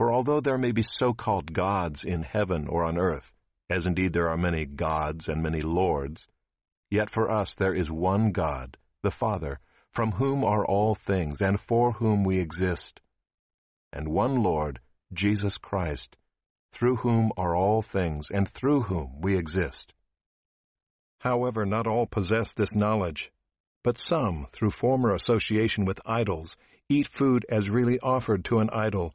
For although there may be so-called gods in heaven or on earth, as indeed there are many gods and many lords, yet for us there is one God, the Father, from whom are all things, and for whom we exist, and one Lord, Jesus Christ, through whom are all things, and through whom we exist. However, not all possess this knowledge, but some, through former association with idols, eat food as really offered to an idol,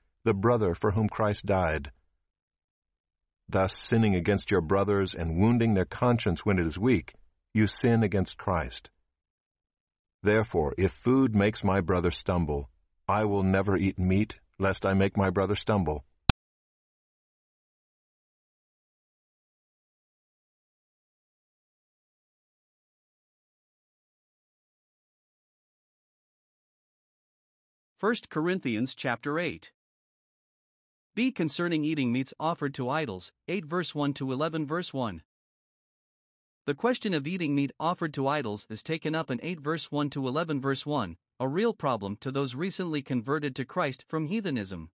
the brother for whom Christ died. Thus, sinning against your brothers and wounding their conscience when it is weak, you sin against Christ. Therefore, if food makes my brother stumble, I will never eat meat, lest I make my brother stumble. First Corinthians chapter 8. B concerning eating meats offered to idols, 8 verse 1 to 11 verse 1. The question of eating meat offered to idols is taken up in 8 verse 1 to 11 verse 1, a real problem to those recently converted to Christ from heathenism.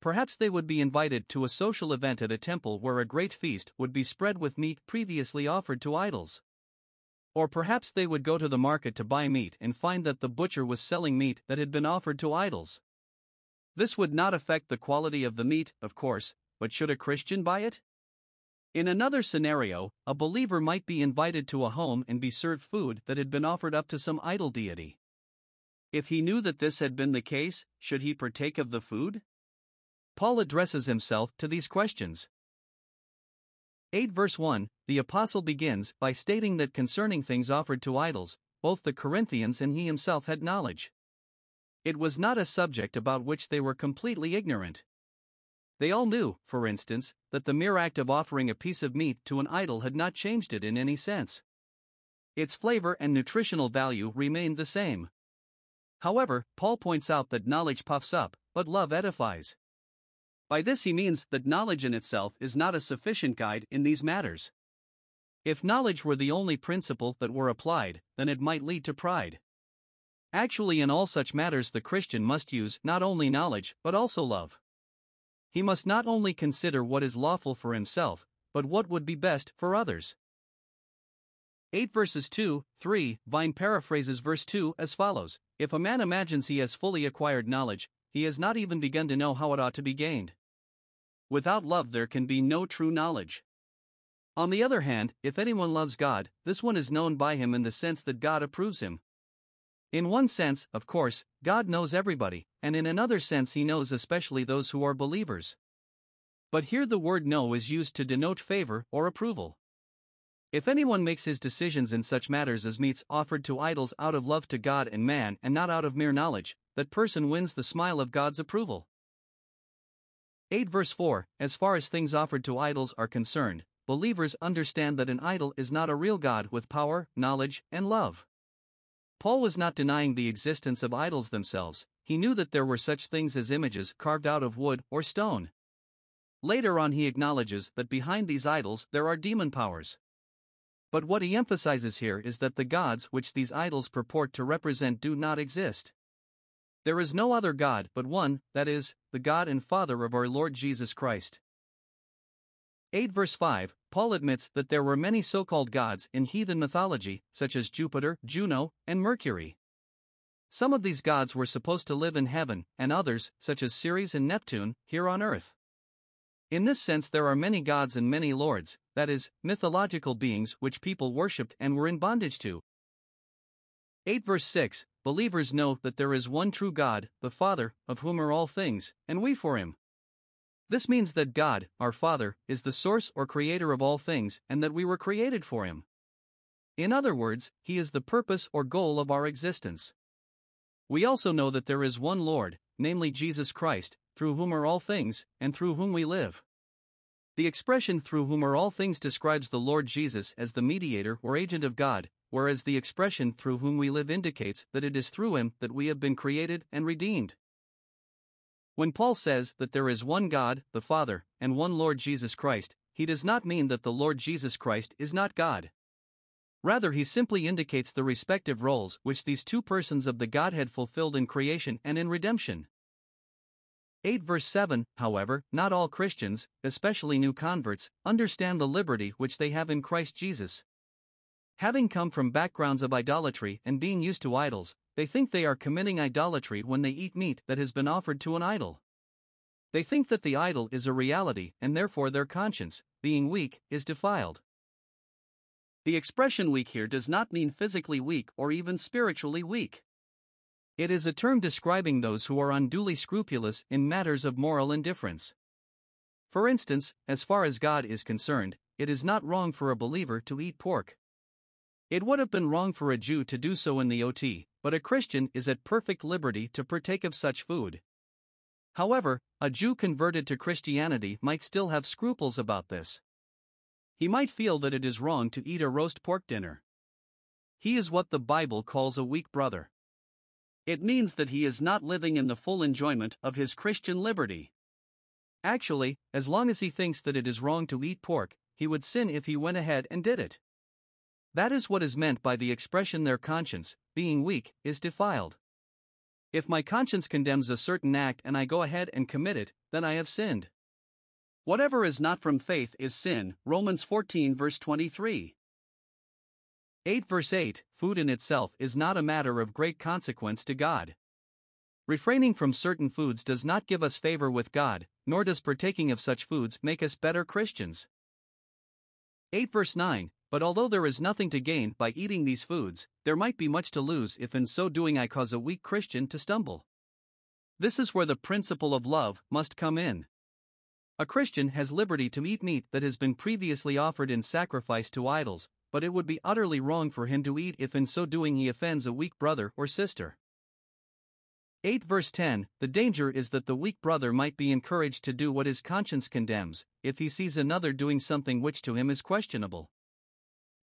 Perhaps they would be invited to a social event at a temple where a great feast would be spread with meat previously offered to idols. Or perhaps they would go to the market to buy meat and find that the butcher was selling meat that had been offered to idols. This would not affect the quality of the meat, of course, but should a Christian buy it? In another scenario, a believer might be invited to a home and be served food that had been offered up to some idol deity. If he knew that this had been the case, should he partake of the food? Paul addresses himself to these questions. 8 verse 1, the apostle begins by stating that concerning things offered to idols, both the Corinthians and he himself had knowledge. It was not a subject about which they were completely ignorant. They all knew, for instance, that the mere act of offering a piece of meat to an idol had not changed it in any sense. Its flavor and nutritional value remained the same. However, Paul points out that knowledge puffs up, but love edifies. By this he means that knowledge in itself is not a sufficient guide in these matters. If knowledge were the only principle that were applied, then it might lead to pride. Actually, in all such matters, the Christian must use not only knowledge, but also love. He must not only consider what is lawful for himself, but what would be best for others. 8 verses 2, 3, Vine paraphrases verse 2 as follows If a man imagines he has fully acquired knowledge, he has not even begun to know how it ought to be gained. Without love, there can be no true knowledge. On the other hand, if anyone loves God, this one is known by him in the sense that God approves him. In one sense, of course, God knows everybody, and in another sense, he knows especially those who are believers. But here the word know is used to denote favor or approval. If anyone makes his decisions in such matters as meats offered to idols out of love to God and man and not out of mere knowledge, that person wins the smile of God's approval. 8 verse 4 As far as things offered to idols are concerned, believers understand that an idol is not a real God with power, knowledge, and love. Paul was not denying the existence of idols themselves, he knew that there were such things as images carved out of wood or stone. Later on, he acknowledges that behind these idols there are demon powers. But what he emphasizes here is that the gods which these idols purport to represent do not exist. There is no other God but one, that is, the God and Father of our Lord Jesus Christ. 8 verse 5 Paul admits that there were many so called gods in heathen mythology, such as Jupiter, Juno, and Mercury. Some of these gods were supposed to live in heaven, and others, such as Ceres and Neptune, here on earth. In this sense, there are many gods and many lords, that is, mythological beings which people worshipped and were in bondage to. 8 verse 6 Believers know that there is one true God, the Father, of whom are all things, and we for him. This means that God, our Father, is the source or creator of all things, and that we were created for him. In other words, he is the purpose or goal of our existence. We also know that there is one Lord, namely Jesus Christ, through whom are all things, and through whom we live. The expression through whom are all things describes the Lord Jesus as the mediator or agent of God, whereas the expression through whom we live indicates that it is through him that we have been created and redeemed. When Paul says that there is one God, the Father, and one Lord Jesus Christ, he does not mean that the Lord Jesus Christ is not God. Rather, he simply indicates the respective roles which these two persons of the Godhead fulfilled in creation and in redemption. 8 verse 7 However, not all Christians, especially new converts, understand the liberty which they have in Christ Jesus. Having come from backgrounds of idolatry and being used to idols, they think they are committing idolatry when they eat meat that has been offered to an idol. They think that the idol is a reality and therefore their conscience, being weak, is defiled. The expression weak here does not mean physically weak or even spiritually weak. It is a term describing those who are unduly scrupulous in matters of moral indifference. For instance, as far as God is concerned, it is not wrong for a believer to eat pork. It would have been wrong for a Jew to do so in the OT, but a Christian is at perfect liberty to partake of such food. However, a Jew converted to Christianity might still have scruples about this he might feel that it is wrong to eat a roast pork dinner. He is what the Bible calls a weak brother. It means that he is not living in the full enjoyment of his Christian liberty. Actually, as long as he thinks that it is wrong to eat pork, he would sin if he went ahead and did it. That is what is meant by the expression their conscience, being weak, is defiled. If my conscience condemns a certain act and I go ahead and commit it, then I have sinned. Whatever is not from faith is sin. Romans 14, verse 23. 8 verse 8 Food in itself is not a matter of great consequence to God. Refraining from certain foods does not give us favor with God, nor does partaking of such foods make us better Christians. 8 verse 9 But although there is nothing to gain by eating these foods, there might be much to lose if in so doing I cause a weak Christian to stumble. This is where the principle of love must come in. A Christian has liberty to eat meat that has been previously offered in sacrifice to idols, but it would be utterly wrong for him to eat if in so doing he offends a weak brother or sister. 8 verse 10 The danger is that the weak brother might be encouraged to do what his conscience condemns, if he sees another doing something which to him is questionable.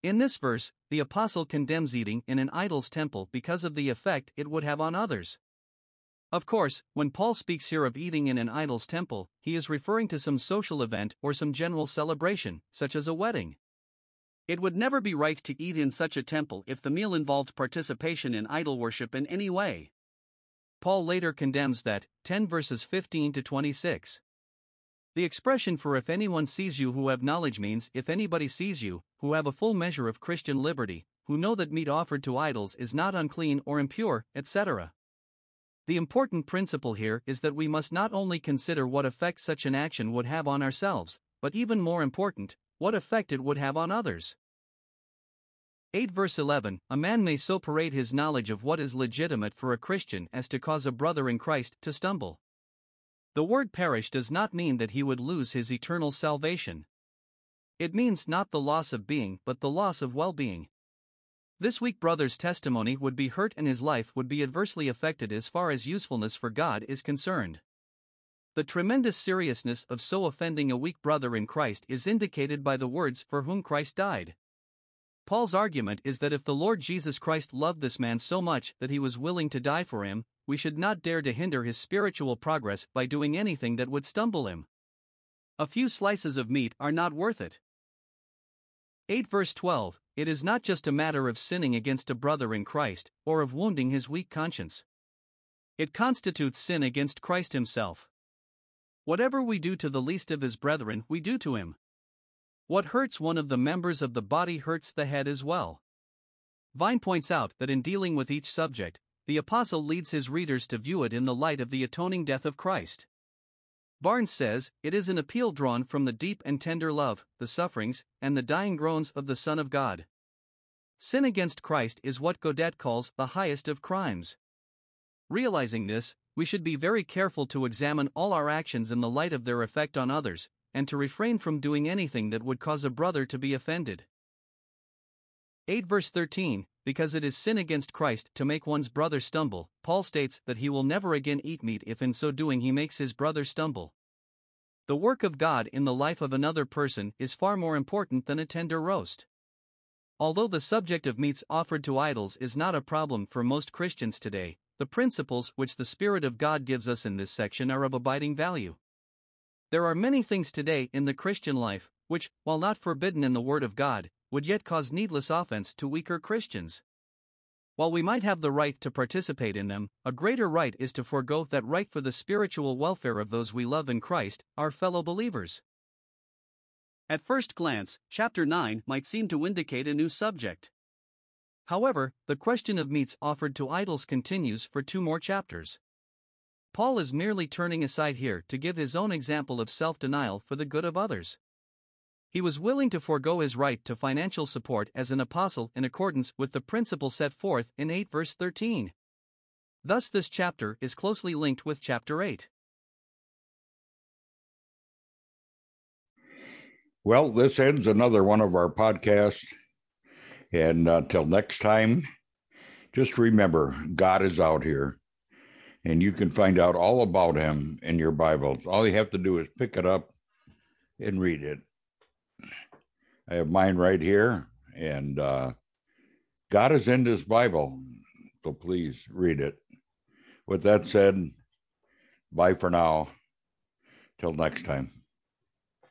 In this verse, the apostle condemns eating in an idol's temple because of the effect it would have on others. Of course, when Paul speaks here of eating in an idol's temple, he is referring to some social event or some general celebration, such as a wedding. It would never be right to eat in such a temple if the meal involved participation in idol worship in any way. Paul later condemns that, 10 verses 15 to 26. The expression for if anyone sees you who have knowledge means if anybody sees you, who have a full measure of Christian liberty, who know that meat offered to idols is not unclean or impure, etc. The important principle here is that we must not only consider what effect such an action would have on ourselves, but even more important, what effect it would have on others. 8 verse 11 A man may so parade his knowledge of what is legitimate for a Christian as to cause a brother in Christ to stumble. The word perish does not mean that he would lose his eternal salvation. It means not the loss of being, but the loss of well being. This weak brother's testimony would be hurt and his life would be adversely affected as far as usefulness for God is concerned. The tremendous seriousness of so offending a weak brother in Christ is indicated by the words for whom Christ died. Paul's argument is that if the Lord Jesus Christ loved this man so much that he was willing to die for him, we should not dare to hinder his spiritual progress by doing anything that would stumble him. A few slices of meat are not worth it. 8 verse 12 It is not just a matter of sinning against a brother in Christ, or of wounding his weak conscience. It constitutes sin against Christ himself. Whatever we do to the least of his brethren, we do to him. What hurts one of the members of the body hurts the head as well. Vine points out that in dealing with each subject, the apostle leads his readers to view it in the light of the atoning death of Christ. Barnes says, it is an appeal drawn from the deep and tender love, the sufferings, and the dying groans of the Son of God. Sin against Christ is what Godet calls the highest of crimes. Realizing this, we should be very careful to examine all our actions in the light of their effect on others, and to refrain from doing anything that would cause a brother to be offended. 8 verse 13 Because it is sin against Christ to make one's brother stumble, Paul states that he will never again eat meat if in so doing he makes his brother stumble. The work of God in the life of another person is far more important than a tender roast. Although the subject of meats offered to idols is not a problem for most Christians today, the principles which the Spirit of God gives us in this section are of abiding value. There are many things today in the Christian life which, while not forbidden in the Word of God, would yet cause needless offense to weaker Christians. While we might have the right to participate in them, a greater right is to forego that right for the spiritual welfare of those we love in Christ, our fellow believers. At first glance, chapter 9 might seem to indicate a new subject. However, the question of meats offered to idols continues for two more chapters. Paul is merely turning aside here to give his own example of self denial for the good of others. He was willing to forego his right to financial support as an apostle in accordance with the principle set forth in 8 verse 13. Thus, this chapter is closely linked with chapter 8. Well, this ends another one of our podcasts. And until uh, next time, just remember God is out here and you can find out all about him in your Bibles. All you have to do is pick it up and read it. I have mine right here, and uh, God is in this Bible, so please read it. With that said, bye for now. Till next time.